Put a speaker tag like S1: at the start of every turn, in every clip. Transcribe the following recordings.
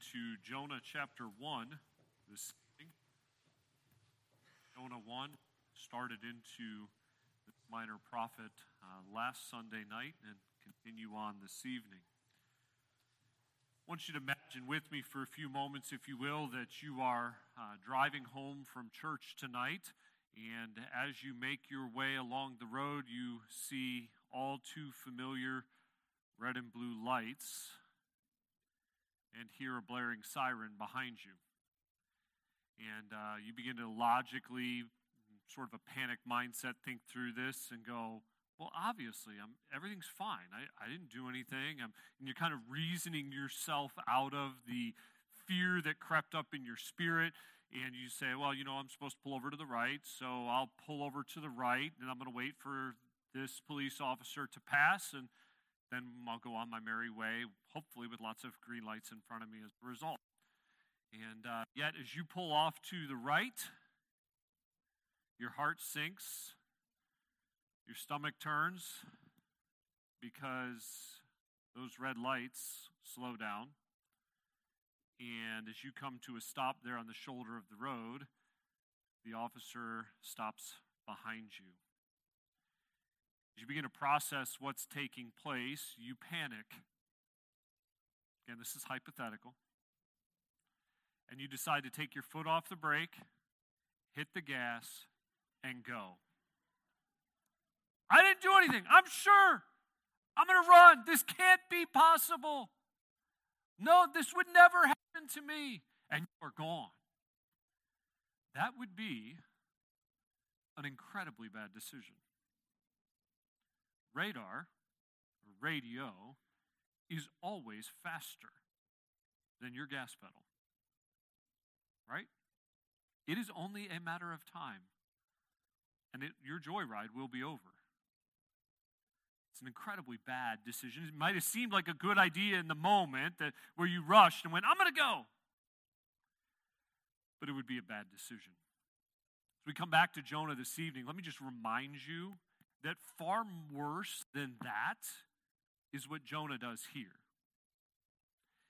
S1: to Jonah chapter 1 this evening. Jonah 1 started into the minor prophet uh, last Sunday night and continue on this evening. I want you to imagine with me for a few moments, if you will, that you are uh, driving home from church tonight, and as you make your way along the road, you see all too familiar red and blue lights and hear a blaring siren behind you. And uh, you begin to logically, sort of a panic mindset, think through this and go, well, obviously, I'm, everything's fine. I, I didn't do anything. I'm, and you're kind of reasoning yourself out of the fear that crept up in your spirit. And you say, well, you know, I'm supposed to pull over to the right, so I'll pull over to the right, and I'm going to wait for this police officer to pass. And then I'll go on my merry way, hopefully with lots of green lights in front of me as a result. And uh, yet, as you pull off to the right, your heart sinks, your stomach turns because those red lights slow down. And as you come to a stop there on the shoulder of the road, the officer stops behind you. As you begin to process what's taking place, you panic. Again, this is hypothetical. And you decide to take your foot off the brake, hit the gas, and go. I didn't do anything. I'm sure. I'm going to run. This can't be possible. No, this would never happen to me. And you are gone. That would be an incredibly bad decision radar radio is always faster than your gas pedal. Right? It is only a matter of time. And it, your joyride will be over. It's an incredibly bad decision. It might have seemed like a good idea in the moment that where you rushed and went, I'm going to go. But it would be a bad decision. As we come back to Jonah this evening, let me just remind you that far worse than that is what Jonah does here.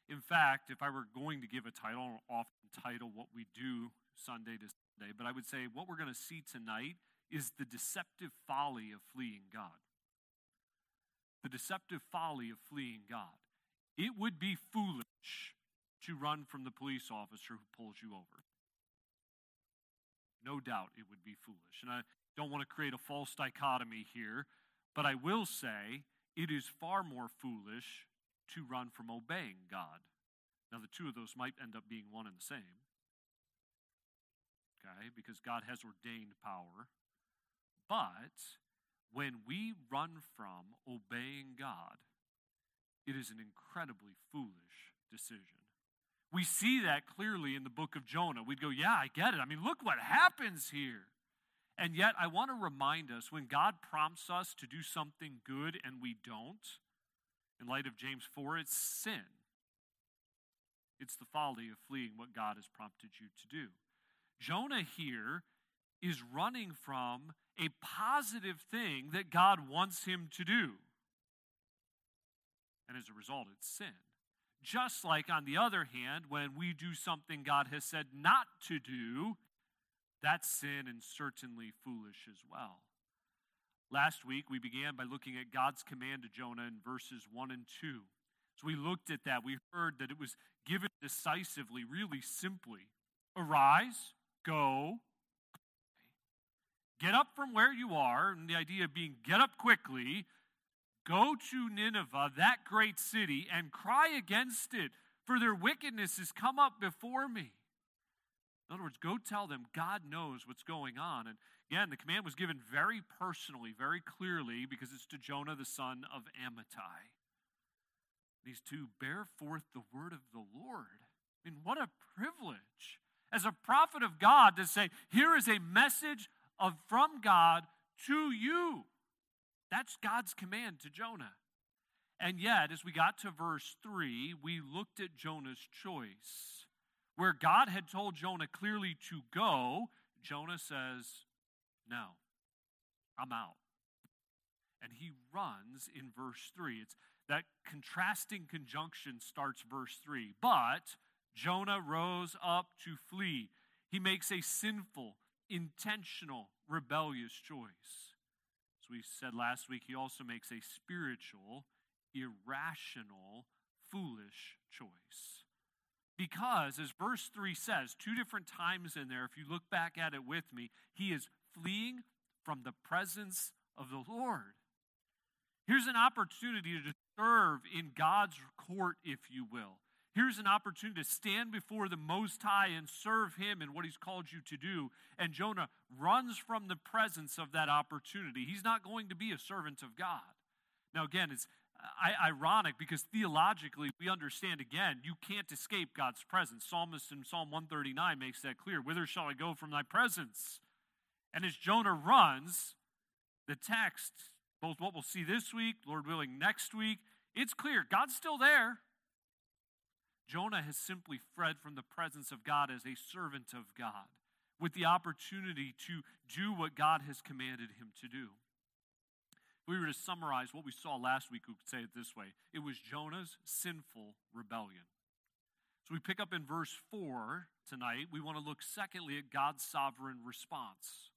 S1: In fact, if I were going to give a title, often title what we do Sunday to Sunday, but I would say what we're going to see tonight is the deceptive folly of fleeing God. The deceptive folly of fleeing God. It would be foolish to run from the police officer who pulls you over. No doubt it would be foolish. And I, don't want to create a false dichotomy here, but I will say it is far more foolish to run from obeying God. Now, the two of those might end up being one and the same. Okay, because God has ordained power. But when we run from obeying God, it is an incredibly foolish decision. We see that clearly in the book of Jonah. We'd go, yeah, I get it. I mean, look what happens here. And yet, I want to remind us when God prompts us to do something good and we don't, in light of James 4, it's sin. It's the folly of fleeing what God has prompted you to do. Jonah here is running from a positive thing that God wants him to do. And as a result, it's sin. Just like, on the other hand, when we do something God has said not to do, that's sin and certainly foolish as well. Last week, we began by looking at God's command to Jonah in verses 1 and 2. So we looked at that. We heard that it was given decisively, really simply Arise, go, get up from where you are, and the idea of being get up quickly, go to Nineveh, that great city, and cry against it, for their wickedness has come up before me. In other words, go tell them God knows what's going on. And again, the command was given very personally, very clearly, because it's to Jonah, the son of Amittai. These two bear forth the word of the Lord. I mean, what a privilege as a prophet of God to say, here is a message of, from God to you. That's God's command to Jonah. And yet, as we got to verse 3, we looked at Jonah's choice. Where God had told Jonah clearly to go, Jonah says, No, I'm out. And he runs in verse 3. It's that contrasting conjunction starts verse 3. But Jonah rose up to flee. He makes a sinful, intentional, rebellious choice. As we said last week, he also makes a spiritual, irrational, foolish choice. Because, as verse 3 says, two different times in there, if you look back at it with me, he is fleeing from the presence of the Lord. Here's an opportunity to serve in God's court, if you will. Here's an opportunity to stand before the Most High and serve Him in what He's called you to do. And Jonah runs from the presence of that opportunity. He's not going to be a servant of God. Now, again, it's ironic because theologically we understand again you can't escape God's presence. Psalmist in Psalm 139 makes that clear. Whither shall I go from thy presence? And as Jonah runs, the text, both what we'll see this week, Lord willing, next week, it's clear God's still there. Jonah has simply fled from the presence of God as a servant of God with the opportunity to do what God has commanded him to do. We were to summarize what we saw last week, we could say it this way it was Jonah's sinful rebellion. So we pick up in verse 4 tonight. We want to look, secondly, at God's sovereign response.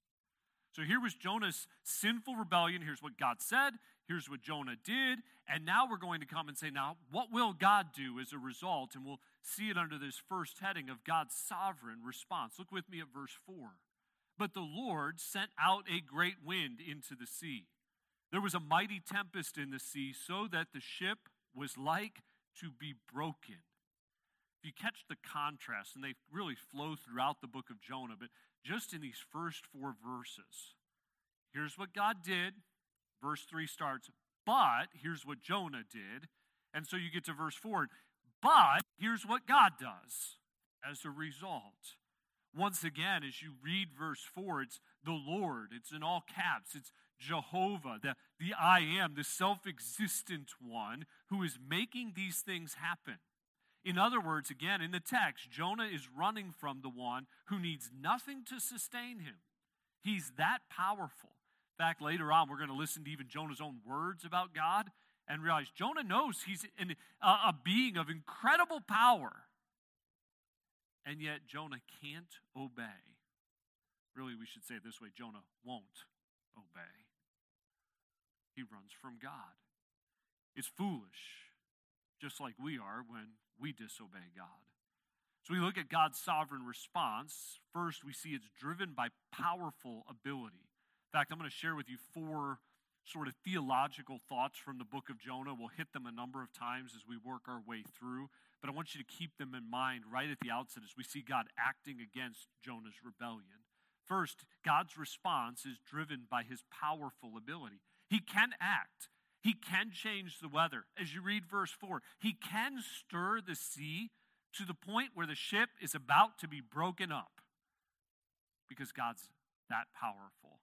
S1: So here was Jonah's sinful rebellion. Here's what God said. Here's what Jonah did. And now we're going to come and say, now, what will God do as a result? And we'll see it under this first heading of God's sovereign response. Look with me at verse 4. But the Lord sent out a great wind into the sea. There was a mighty tempest in the sea, so that the ship was like to be broken. If you catch the contrast, and they really flow throughout the book of Jonah, but just in these first four verses. Here's what God did. Verse 3 starts, but here's what Jonah did. And so you get to verse 4, but here's what God does as a result. Once again, as you read verse 4, it's the Lord. It's in all caps. It's Jehovah, the, the I am, the self existent one who is making these things happen. In other words, again, in the text, Jonah is running from the one who needs nothing to sustain him. He's that powerful. In fact, later on, we're going to listen to even Jonah's own words about God and realize Jonah knows he's an, a, a being of incredible power. And yet, Jonah can't obey. Really, we should say it this way Jonah won't obey. He runs from God. It's foolish, just like we are when we disobey God. So we look at God's sovereign response. First, we see it's driven by powerful ability. In fact, I'm going to share with you four sort of theological thoughts from the book of Jonah. We'll hit them a number of times as we work our way through, but I want you to keep them in mind right at the outset as we see God acting against Jonah's rebellion. First, God's response is driven by his powerful ability. He can act, he can change the weather. As you read verse 4, he can stir the sea to the point where the ship is about to be broken up because God's that powerful.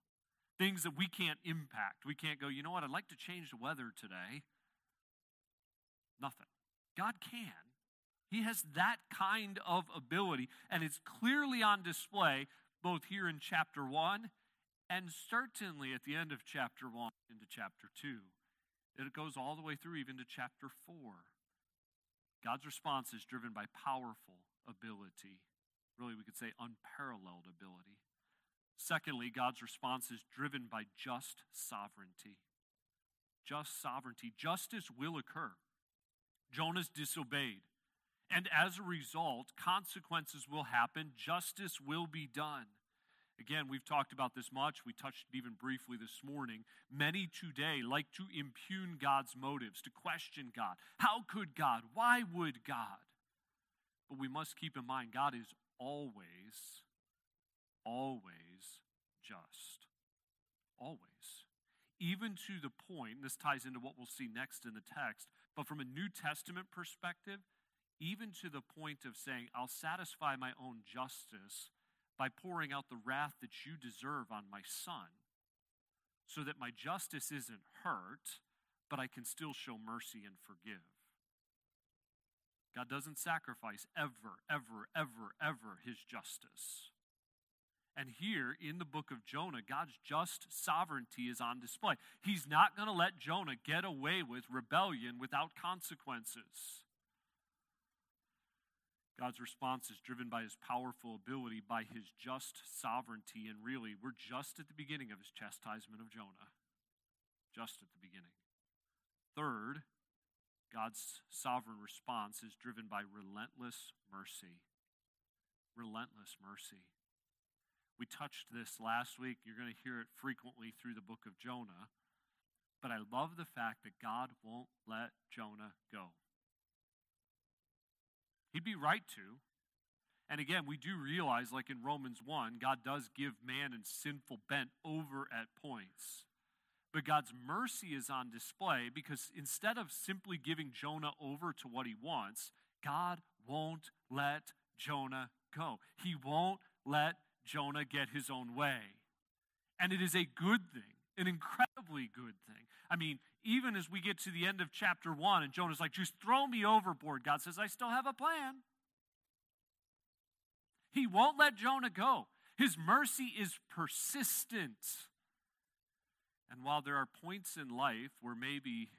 S1: Things that we can't impact. We can't go, you know what, I'd like to change the weather today. Nothing. God can. He has that kind of ability, and it's clearly on display both here in chapter 1 and certainly at the end of chapter 1 into chapter 2. It goes all the way through even to chapter 4. God's response is driven by powerful ability. Really, we could say unparalleled ability. Secondly, God's response is driven by just sovereignty. Just sovereignty. Justice will occur. Jonah's disobeyed. And as a result, consequences will happen. Justice will be done. Again, we've talked about this much. We touched even briefly this morning. Many today like to impugn God's motives, to question God. How could God? Why would God? But we must keep in mind God is always, always just. Always. Even to the point, this ties into what we'll see next in the text, but from a New Testament perspective, even to the point of saying, I'll satisfy my own justice by pouring out the wrath that you deserve on my son, so that my justice isn't hurt, but I can still show mercy and forgive. God doesn't sacrifice ever, ever, ever, ever his justice. And here in the book of Jonah, God's just sovereignty is on display. He's not going to let Jonah get away with rebellion without consequences. God's response is driven by his powerful ability, by his just sovereignty, and really, we're just at the beginning of his chastisement of Jonah. Just at the beginning. Third, God's sovereign response is driven by relentless mercy. Relentless mercy. We touched this last week. You're going to hear it frequently through the book of Jonah. But I love the fact that God won't let Jonah go. He'd be right to. And again, we do realize, like in Romans 1, God does give man and sinful bent over at points. But God's mercy is on display because instead of simply giving Jonah over to what he wants, God won't let Jonah go. He won't let Jonah get his own way. And it is a good thing, an incredibly good thing. I mean, even as we get to the end of chapter one, and Jonah's like, just throw me overboard. God says, I still have a plan. He won't let Jonah go. His mercy is persistent. And while there are points in life where maybe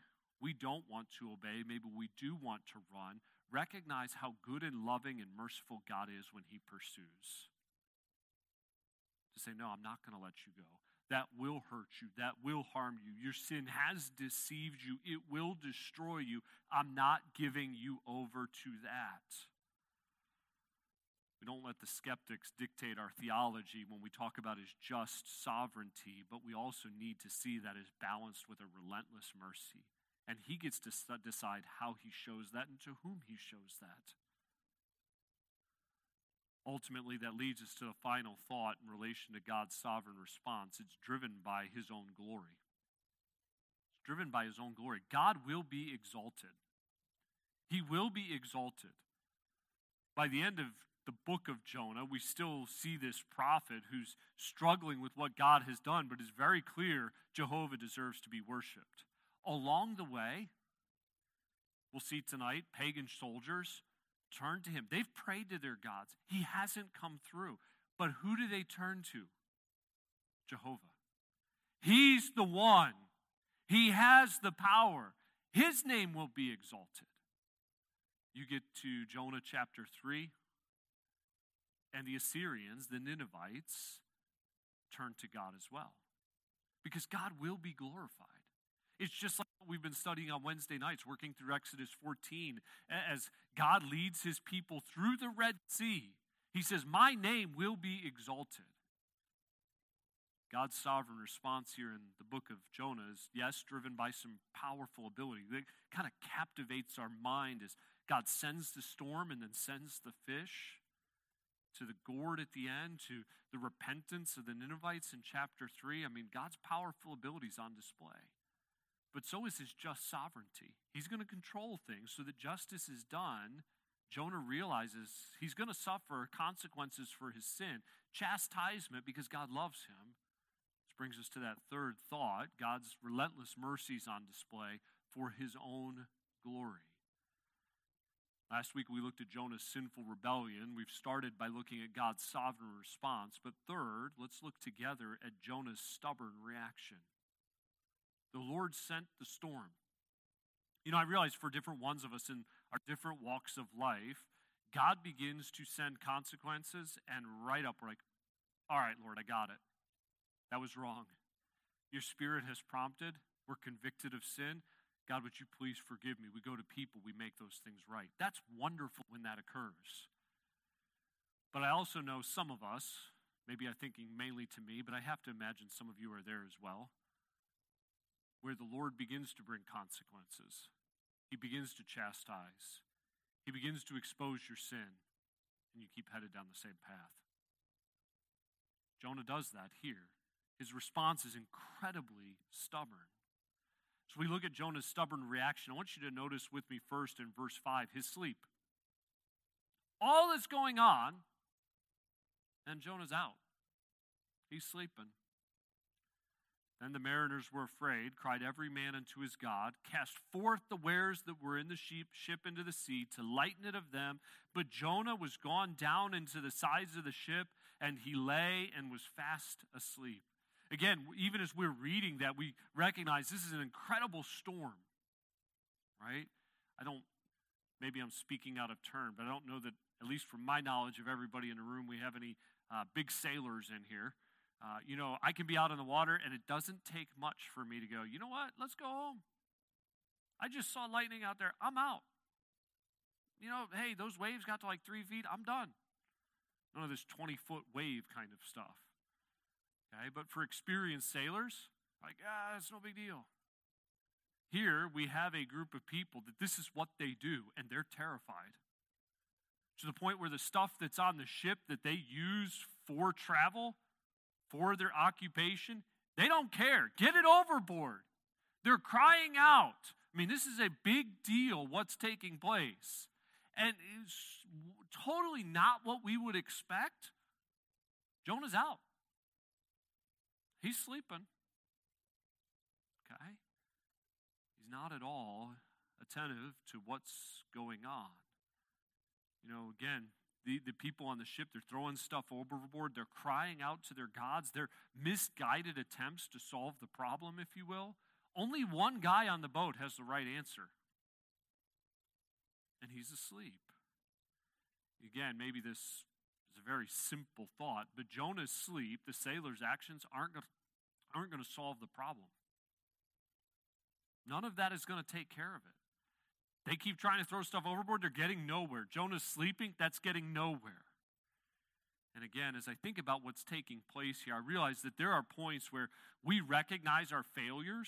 S1: we don't want to obey, maybe we do want to run, recognize how good and loving and merciful God is when He pursues. To say, No, I'm not going to let you go that will hurt you, that will harm you. Your sin has deceived you, it will destroy you. I'm not giving you over to that. We don't let the skeptics dictate our theology when we talk about his just sovereignty, but we also need to see that is balanced with a relentless mercy. And he gets to decide how he shows that and to whom he shows that ultimately that leads us to the final thought in relation to God's sovereign response. It's driven by his own glory. It's driven by his own glory. God will be exalted. He will be exalted. By the end of the book of Jonah, we still see this prophet who's struggling with what God has done, but it's very clear Jehovah deserves to be worshiped. Along the way, we'll see tonight pagan soldiers turn to him. They've prayed to their gods. He hasn't come through. But who do they turn to? Jehovah. He's the one. He has the power. His name will be exalted. You get to Jonah chapter 3, and the Assyrians, the Ninevites, turn to God as well. Because God will be glorified. It's just like we've been studying on Wednesday nights, working through Exodus 14, as God leads his people through the Red Sea. He says, My name will be exalted. God's sovereign response here in the book of Jonah is, yes, driven by some powerful ability. That kind of captivates our mind as God sends the storm and then sends the fish to the gourd at the end, to the repentance of the Ninevites in chapter 3. I mean, God's powerful ability is on display but so is his just sovereignty. He's going to control things so that justice is done. Jonah realizes he's going to suffer consequences for his sin, chastisement because God loves him. This brings us to that third thought God's relentless mercies on display for his own glory. Last week we looked at Jonah's sinful rebellion. We've started by looking at God's sovereign response. But third, let's look together at Jonah's stubborn reaction. The Lord sent the storm. You know, I realize for different ones of us in our different walks of life, God begins to send consequences, and right up, we're like, all right, Lord, I got it. That was wrong. Your spirit has prompted. We're convicted of sin. God, would you please forgive me? We go to people, we make those things right. That's wonderful when that occurs. But I also know some of us, maybe I'm thinking mainly to me, but I have to imagine some of you are there as well where the Lord begins to bring consequences. He begins to chastise. He begins to expose your sin, and you keep headed down the same path. Jonah does that here. His response is incredibly stubborn. So we look at Jonah's stubborn reaction. I want you to notice with me first in verse 5 his sleep. All is going on, and Jonah's out. He's sleeping. Then the mariners were afraid, cried every man unto his God, cast forth the wares that were in the sheep, ship into the sea to lighten it of them. But Jonah was gone down into the sides of the ship, and he lay and was fast asleep. Again, even as we're reading that, we recognize this is an incredible storm, right? I don't, maybe I'm speaking out of turn, but I don't know that at least from my knowledge of everybody in the room, we have any uh, big sailors in here. Uh, you know, I can be out on the water and it doesn't take much for me to go, you know what, let's go home. I just saw lightning out there. I'm out. You know, hey, those waves got to like three feet. I'm done. None of this 20 foot wave kind of stuff. Okay, but for experienced sailors, like, ah, it's no big deal. Here we have a group of people that this is what they do, and they're terrified. To the point where the stuff that's on the ship that they use for travel, for their occupation, they don't care. Get it overboard. They're crying out. I mean, this is a big deal what's taking place. And it's totally not what we would expect. Jonah's out. He's sleeping. Okay? He's not at all attentive to what's going on. You know, again, the, the people on the ship, they're throwing stuff overboard. They're crying out to their gods. They're misguided attempts to solve the problem, if you will. Only one guy on the boat has the right answer, and he's asleep. Again, maybe this is a very simple thought, but Jonah's sleep, the sailor's actions, aren't going aren't going to solve the problem. None of that is going to take care of it. They keep trying to throw stuff overboard, they're getting nowhere. Jonah's sleeping, that's getting nowhere. And again, as I think about what's taking place here, I realize that there are points where we recognize our failures.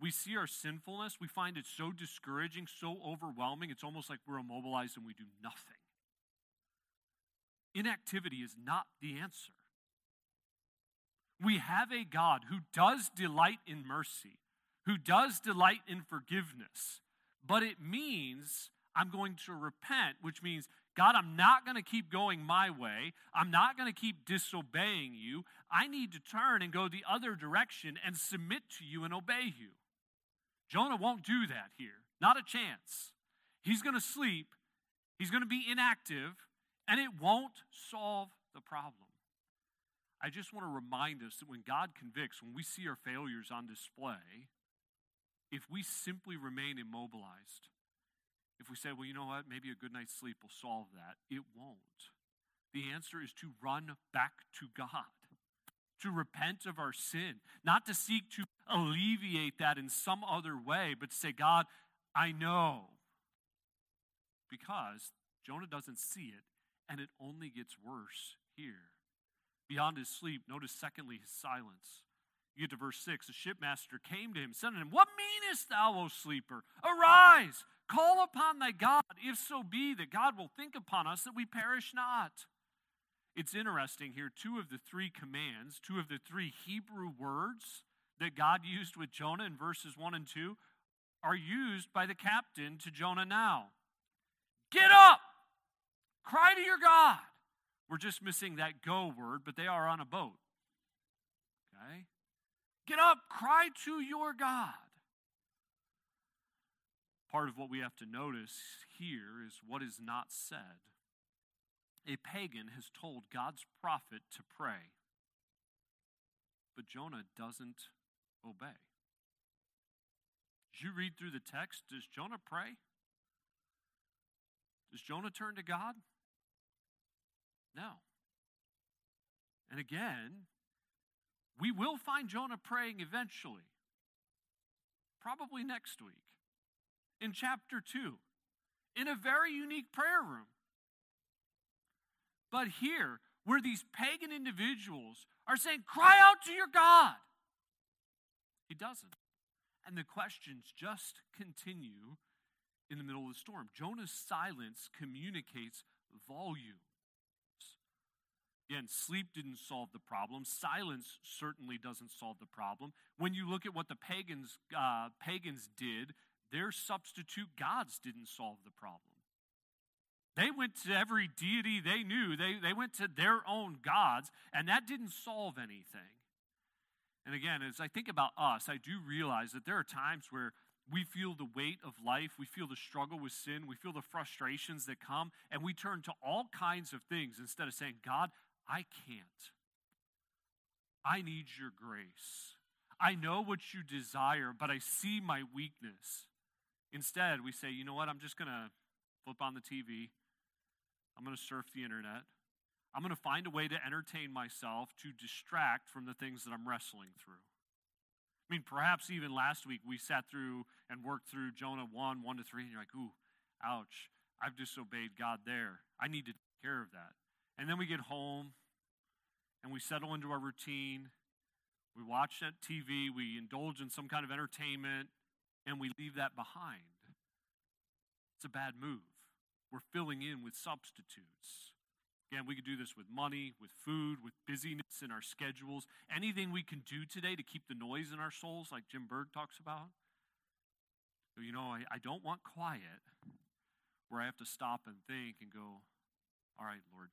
S1: We see our sinfulness. We find it so discouraging, so overwhelming, it's almost like we're immobilized and we do nothing. Inactivity is not the answer. We have a God who does delight in mercy, who does delight in forgiveness, but it means I'm going to repent, which means, God, I'm not going to keep going my way. I'm not going to keep disobeying you. I need to turn and go the other direction and submit to you and obey you. Jonah won't do that here. Not a chance. He's going to sleep, he's going to be inactive, and it won't solve the problem. I just want to remind us that when God convicts, when we see our failures on display, if we simply remain immobilized, if we say, well, you know what, maybe a good night's sleep will solve that, it won't. The answer is to run back to God, to repent of our sin, not to seek to alleviate that in some other way, but to say, God, I know. Because Jonah doesn't see it, and it only gets worse here. Beyond his sleep, notice secondly his silence. You get to verse 6. The shipmaster came to him, said to him, What meanest thou, O sleeper? Arise, call upon thy God, if so be that God will think upon us that we perish not. It's interesting here, two of the three commands, two of the three Hebrew words that God used with Jonah in verses 1 and 2 are used by the captain to Jonah now. Get up! Cry to your God. We're just missing that go word, but they are on a boat. Okay? Get up, cry to your God. Part of what we have to notice here is what is not said. A pagan has told God's prophet to pray, but Jonah doesn't obey. As you read through the text, does Jonah pray? Does Jonah turn to God? No. And again, we will find Jonah praying eventually, probably next week, in chapter 2, in a very unique prayer room. But here, where these pagan individuals are saying, Cry out to your God, he doesn't. And the questions just continue in the middle of the storm. Jonah's silence communicates volume. Again, sleep didn't solve the problem. Silence certainly doesn't solve the problem. When you look at what the pagans, uh, pagans did, their substitute gods didn't solve the problem. They went to every deity they knew, they, they went to their own gods, and that didn't solve anything. And again, as I think about us, I do realize that there are times where we feel the weight of life, we feel the struggle with sin, we feel the frustrations that come, and we turn to all kinds of things instead of saying, God, I can't. I need your grace. I know what you desire, but I see my weakness. Instead, we say, you know what? I'm just going to flip on the TV. I'm going to surf the internet. I'm going to find a way to entertain myself to distract from the things that I'm wrestling through. I mean, perhaps even last week we sat through and worked through Jonah 1, 1 to 3, and you're like, ooh, ouch, I've disobeyed God there. I need to take care of that. And then we get home and we settle into our routine. We watch that TV, we indulge in some kind of entertainment, and we leave that behind. It's a bad move. We're filling in with substitutes. Again, we could do this with money, with food, with busyness in our schedules. Anything we can do today to keep the noise in our souls, like Jim Berg talks about. You know, I, I don't want quiet where I have to stop and think and go, all right, Lord.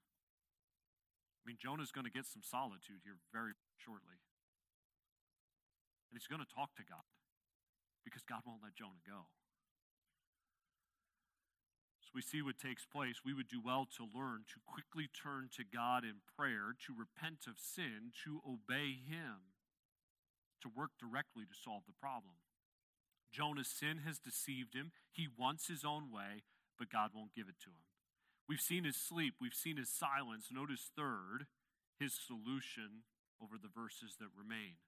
S1: I mean, Jonah's going to get some solitude here very shortly. And he's going to talk to God because God won't let Jonah go So we see what takes place, we would do well to learn to quickly turn to God in prayer, to repent of sin, to obey Him, to work directly to solve the problem. Jonah's sin has deceived him. He wants his own way, but God won't give it to him. We've seen his sleep, we've seen his silence. Notice, third, his solution over the verses that remain.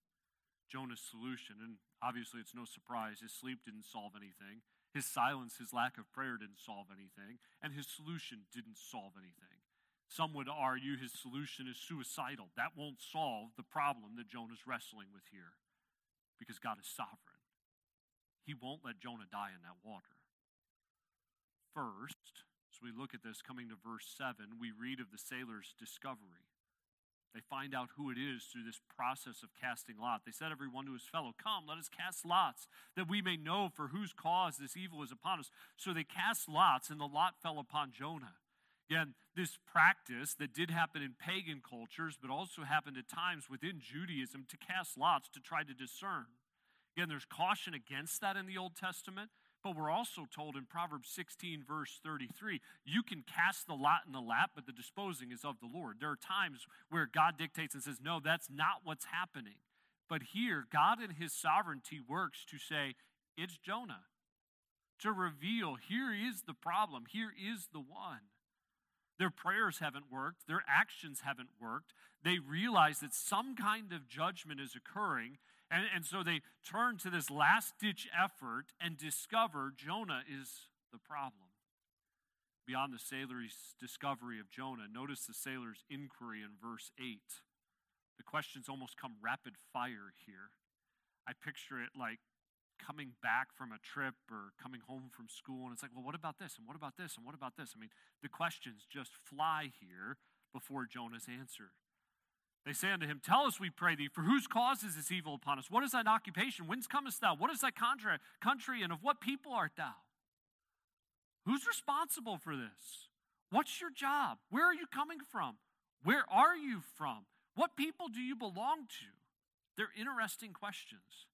S1: Jonah's solution, and obviously it's no surprise, his sleep didn't solve anything. His silence, his lack of prayer didn't solve anything, and his solution didn't solve anything. Some would argue his solution is suicidal. That won't solve the problem that Jonah's wrestling with here because God is sovereign. He won't let Jonah die in that water. First, as we look at this, coming to verse 7, we read of the sailor's discovery. They find out who it is through this process of casting lot. They said everyone to his fellow, Come, let us cast lots, that we may know for whose cause this evil is upon us. So they cast lots, and the lot fell upon Jonah. Again, this practice that did happen in pagan cultures, but also happened at times within Judaism to cast lots to try to discern. Again, there's caution against that in the Old Testament, but we're also told in Proverbs 16, verse 33, you can cast the lot in the lap, but the disposing is of the Lord. There are times where God dictates and says, no, that's not what's happening. But here, God in his sovereignty works to say, it's Jonah. To reveal, here is the problem, here is the one. Their prayers haven't worked, their actions haven't worked. They realize that some kind of judgment is occurring, and, and so they turn to this last ditch effort and discover Jonah is the problem. Beyond the sailor's discovery of Jonah, notice the sailor's inquiry in verse 8. The questions almost come rapid fire here. I picture it like coming back from a trip or coming home from school, and it's like, well, what about this? And what about this? And what about this? I mean, the questions just fly here before Jonah's answer. They say unto him, Tell us, we pray thee, for whose cause is this evil upon us? What is thine occupation? Whence comest thou? What is thy country, and of what people art thou? Who's responsible for this? What's your job? Where are you coming from? Where are you from? What people do you belong to? They're interesting questions.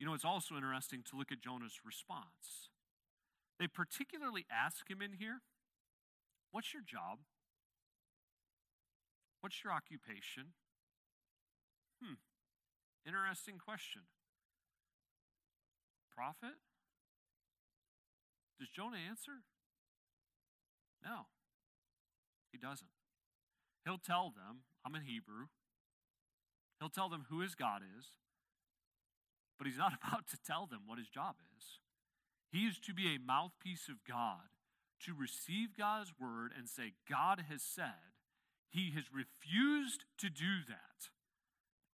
S1: You know, it's also interesting to look at Jonah's response. They particularly ask him in here, What's your job? What's your occupation? Hmm, interesting question. Prophet? Does Jonah answer? No, he doesn't. He'll tell them, I'm in Hebrew. He'll tell them who his God is, but he's not about to tell them what his job is. He is to be a mouthpiece of God, to receive God's word and say, God has said, he has refused to do that.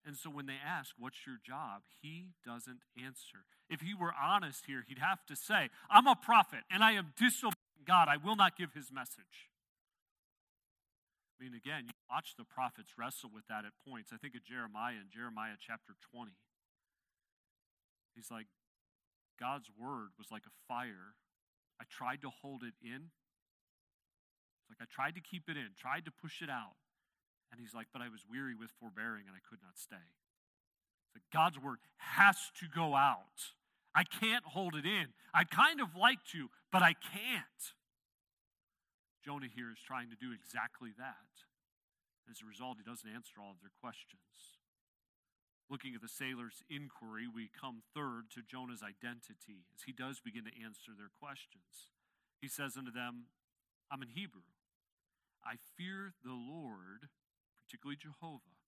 S1: And so when they ask, What's your job? he doesn't answer. If he were honest here, he'd have to say, I'm a prophet and I am disobeying God. I will not give his message. I mean, again, you watch the prophets wrestle with that at points. I think of Jeremiah in Jeremiah chapter 20. He's like, God's word was like a fire. I tried to hold it in, like I tried to keep it in, tried to push it out. And he's like, but I was weary with forbearing and I could not stay. Like God's word has to go out. I can't hold it in. I'd kind of like to, but I can't. Jonah here is trying to do exactly that. As a result, he doesn't answer all of their questions. Looking at the sailor's inquiry, we come third to Jonah's identity as he does begin to answer their questions. He says unto them, I'm in Hebrew. I fear the Lord, particularly Jehovah,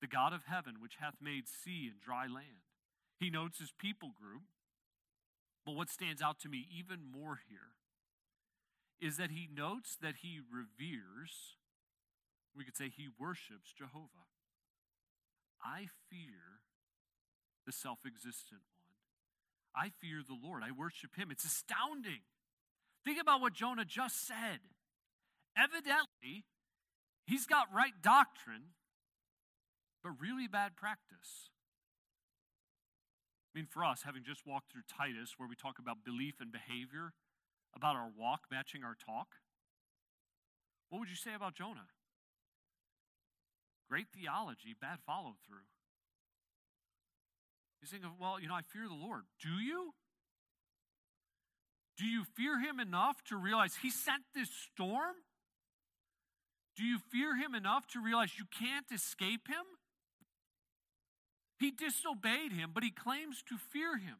S1: the God of heaven, which hath made sea and dry land. He notes his people group. But what stands out to me even more here is that he notes that he reveres, we could say he worships Jehovah. I fear the self existent one. I fear the Lord. I worship him. It's astounding. Think about what Jonah just said. Evidently, he's got right doctrine, but really bad practice. I mean, for us, having just walked through Titus, where we talk about belief and behavior, about our walk matching our talk, what would you say about Jonah? Great theology, bad follow through. You think of, well, you know, I fear the Lord. Do you? Do you fear him enough to realize he sent this storm? Do you fear him enough to realize you can't escape him? He disobeyed him, but he claims to fear him.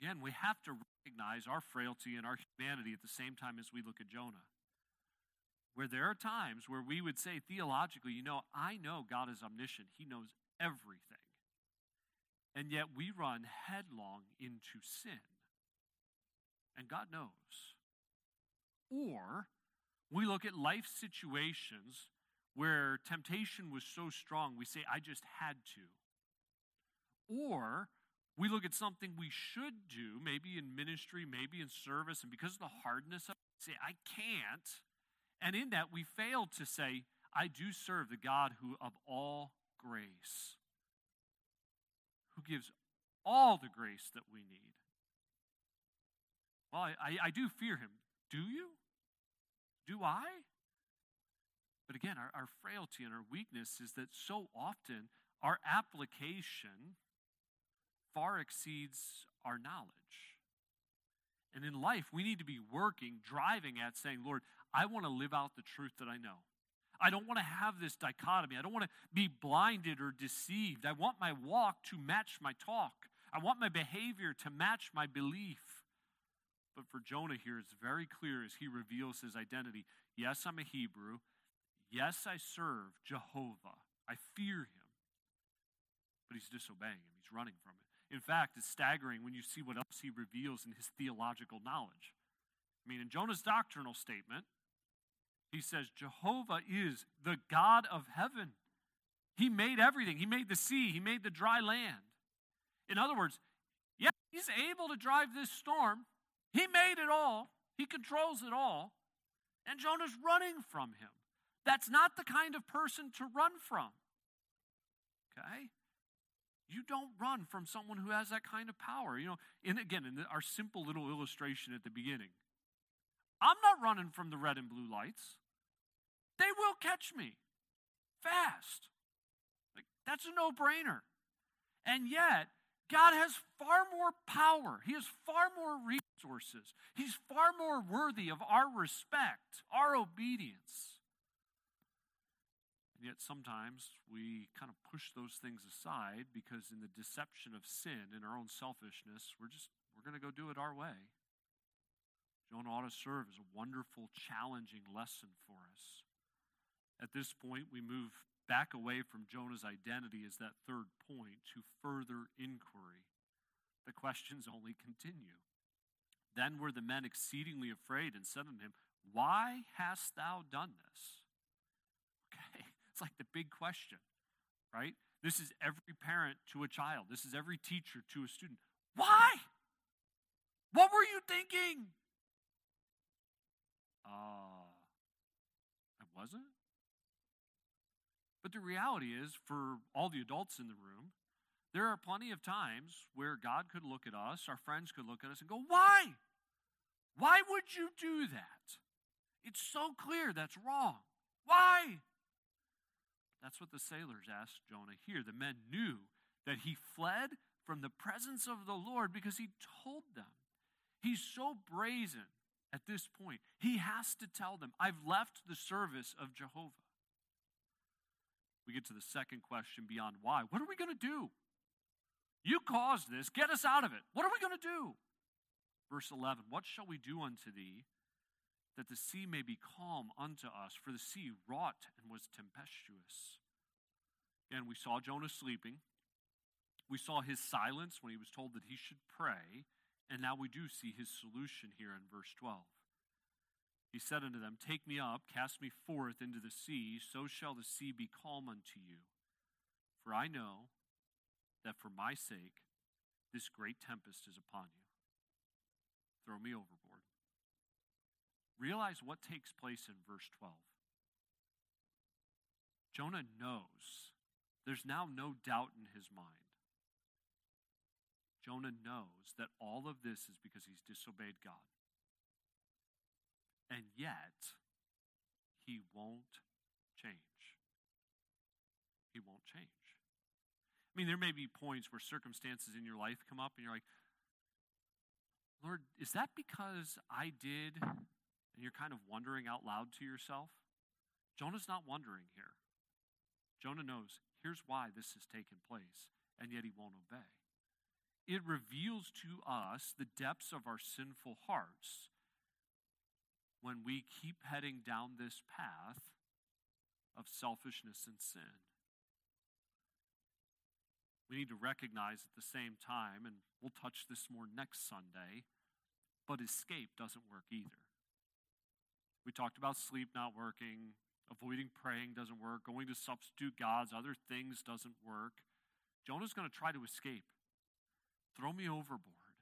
S1: Again, we have to recognize our frailty and our humanity at the same time as we look at Jonah. Where there are times where we would say theologically, you know, I know God is omniscient, He knows everything. And yet we run headlong into sin. And God knows. Or we look at life situations where temptation was so strong, we say, I just had to. Or we look at something we should do, maybe in ministry, maybe in service, and because of the hardness of it, say, I can't. And in that, we fail to say, I do serve the God who of all grace, who gives all the grace that we need. Well, I, I, I do fear him. Do you? Do I? But again, our, our frailty and our weakness is that so often our application far exceeds our knowledge. And in life, we need to be working, driving at saying, Lord, I want to live out the truth that I know. I don't want to have this dichotomy. I don't want to be blinded or deceived. I want my walk to match my talk. I want my behavior to match my belief. But for Jonah here, it's very clear as he reveals his identity. Yes, I'm a Hebrew. Yes, I serve Jehovah. I fear him. But he's disobeying him, he's running from it. In fact, it's staggering when you see what else he reveals in his theological knowledge. I mean, in Jonah's doctrinal statement, he says, Jehovah is the God of heaven. He made everything. He made the sea, He made the dry land. In other words, yeah, He's able to drive this storm. He made it all, He controls it all. And Jonah's running from Him. That's not the kind of person to run from. Okay? You don't run from someone who has that kind of power. You know, and again, in our simple little illustration at the beginning, I'm not running from the red and blue lights. They will catch me fast. Like, that's a no brainer. And yet, God has far more power. He has far more resources. He's far more worthy of our respect, our obedience. And yet sometimes we kind of push those things aside because in the deception of sin and our own selfishness, we're just we're going to go do it our way. Jonah ought to serve as a wonderful, challenging lesson for us. At this point, we move back away from Jonah's identity as that third point to further inquiry. The questions only continue. Then were the men exceedingly afraid and said unto him, Why hast thou done this? Okay, it's like the big question, right? This is every parent to a child. This is every teacher to a student. Why? What were you thinking? Uh, I wasn't. But the reality is, for all the adults in the room, there are plenty of times where God could look at us, our friends could look at us and go, Why? Why would you do that? It's so clear that's wrong. Why? That's what the sailors asked Jonah here. The men knew that he fled from the presence of the Lord because he told them. He's so brazen at this point. He has to tell them, I've left the service of Jehovah. We get to the second question beyond why. What are we going to do? You caused this. Get us out of it. What are we going to do? Verse 11 What shall we do unto thee? that the sea may be calm unto us, for the sea wrought and was tempestuous. And we saw Jonah sleeping. We saw his silence when he was told that he should pray. And now we do see his solution here in verse 12. He said unto them, Take me up, cast me forth into the sea, so shall the sea be calm unto you. For I know that for my sake this great tempest is upon you. Throw me overboard. Realize what takes place in verse 12. Jonah knows. There's now no doubt in his mind. Jonah knows that all of this is because he's disobeyed God. And yet, he won't change. He won't change. I mean, there may be points where circumstances in your life come up and you're like, Lord, is that because I did? And you're kind of wondering out loud to yourself. Jonah's not wondering here. Jonah knows here's why this has taken place, and yet he won't obey. It reveals to us the depths of our sinful hearts when we keep heading down this path of selfishness and sin. We need to recognize at the same time, and we'll touch this more next Sunday, but escape doesn't work either. We talked about sleep not working, avoiding praying doesn't work, going to substitute gods, other things doesn't work. Jonah's going to try to escape. Throw me overboard.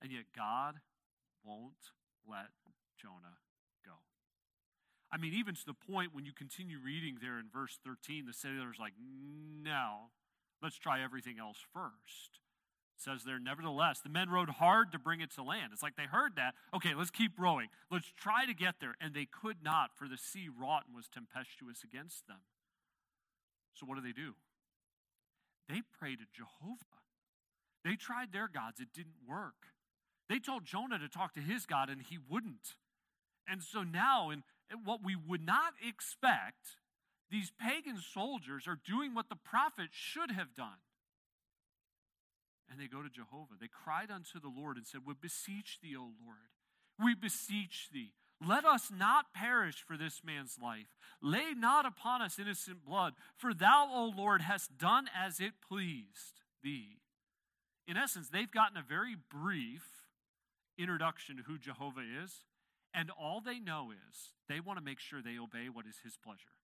S1: And yet God won't let Jonah go. I mean, even to the point when you continue reading there in verse 13, the sailor's like, no, let's try everything else first. It says there, nevertheless, the men rowed hard to bring it to land. It's like they heard that. Okay, let's keep rowing. Let's try to get there. And they could not, for the sea wrought and was tempestuous against them. So what do they do? They pray to Jehovah. They tried their gods, it didn't work. They told Jonah to talk to his God, and he wouldn't. And so now, in what we would not expect, these pagan soldiers are doing what the prophet should have done. And they go to Jehovah. They cried unto the Lord and said, We beseech thee, O Lord. We beseech thee. Let us not perish for this man's life. Lay not upon us innocent blood, for thou, O Lord, hast done as it pleased thee. In essence, they've gotten a very brief introduction to who Jehovah is and all they know is they want to make sure they obey what is his pleasure.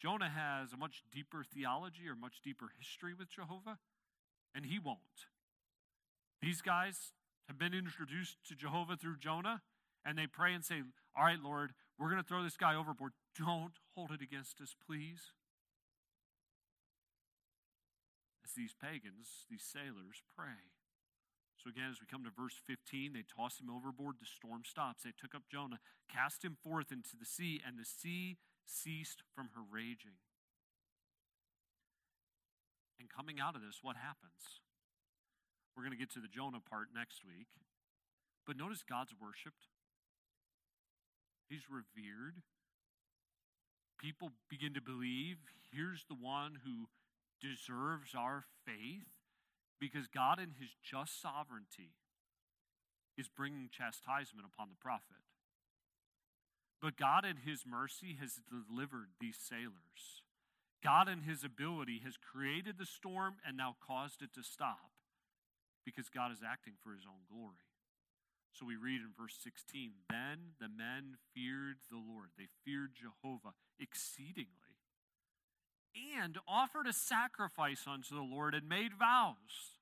S1: Jonah has a much deeper theology or much deeper history with Jehovah, and he won't. These guys have been introduced to Jehovah through Jonah, and they pray and say, All right, Lord, we're going to throw this guy overboard. Don't hold it against us, please. As these pagans, these sailors pray. So again, as we come to verse 15, they toss him overboard. The storm stops. They took up Jonah, cast him forth into the sea, and the sea ceased from her raging. And coming out of this, what happens? We're going to get to the Jonah part next week. But notice God's worshiped, He's revered. People begin to believe here's the one who deserves our faith because God, in his just sovereignty, is bringing chastisement upon the prophet. But God, in his mercy, has delivered these sailors. God, in his ability, has created the storm and now caused it to stop because God is acting for his own glory. So we read in verse 16 Then the men feared the Lord, they feared Jehovah exceedingly and offered a sacrifice unto the Lord and made vows.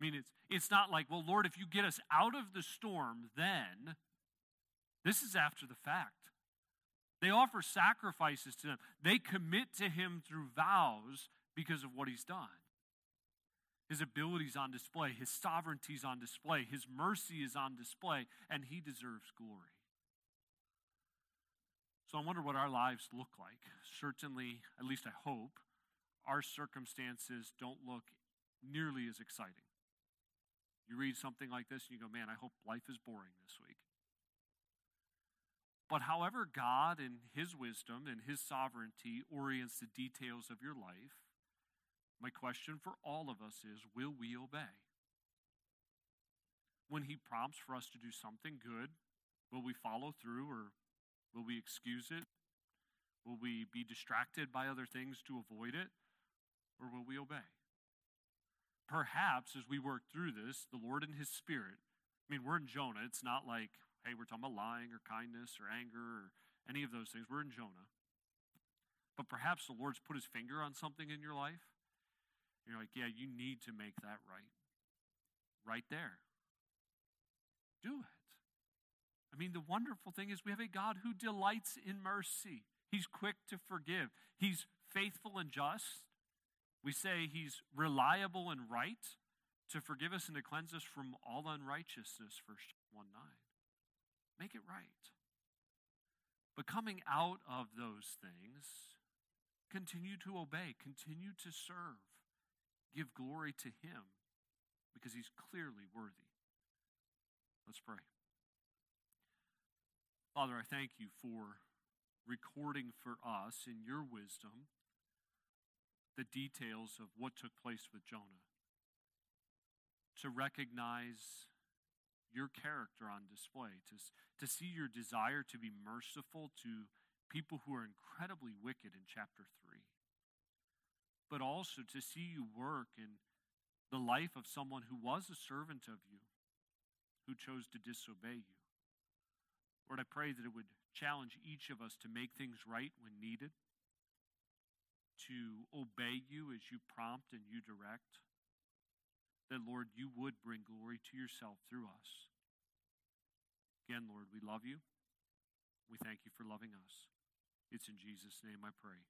S1: I mean, it's, it's not like, well, Lord, if you get us out of the storm, then. This is after the fact. They offer sacrifices to him. They commit to him through vows because of what he's done. His abilities on display, his sovereignty is on display, his mercy is on display, and he deserves glory. So I wonder what our lives look like. Certainly, at least I hope, our circumstances don't look nearly as exciting. You read something like this and you go, man, I hope life is boring this week. But however, God, in His wisdom and His sovereignty, orients the details of your life, my question for all of us is will we obey? when He prompts for us to do something good, will we follow through or will we excuse it? Will we be distracted by other things to avoid it? Or will we obey? Perhaps as we work through this, the Lord and His Spirit, I mean, we're in Jonah. It's not like, hey, we're talking about lying or kindness or anger or any of those things. We're in Jonah. But perhaps the Lord's put His finger on something in your life. You're like, yeah, you need to make that right. Right there. Do it. I mean, the wonderful thing is we have a God who delights in mercy. He's quick to forgive. He's faithful and just. We say he's reliable and right to forgive us and to cleanse us from all unrighteousness, First 1 9. Make it right. But coming out of those things, continue to obey, continue to serve, give glory to him because he's clearly worthy. Let's pray. Father, I thank you for recording for us in your wisdom the details of what took place with Jonah. To recognize your character on display, to, to see your desire to be merciful to people who are incredibly wicked in chapter 3, but also to see you work in the life of someone who was a servant of you, who chose to disobey you. Lord, I pray that it would challenge each of us to make things right when needed, to obey you as you prompt and you direct. That, Lord, you would bring glory to yourself through us. Again, Lord, we love you. We thank you for loving us. It's in Jesus' name I pray.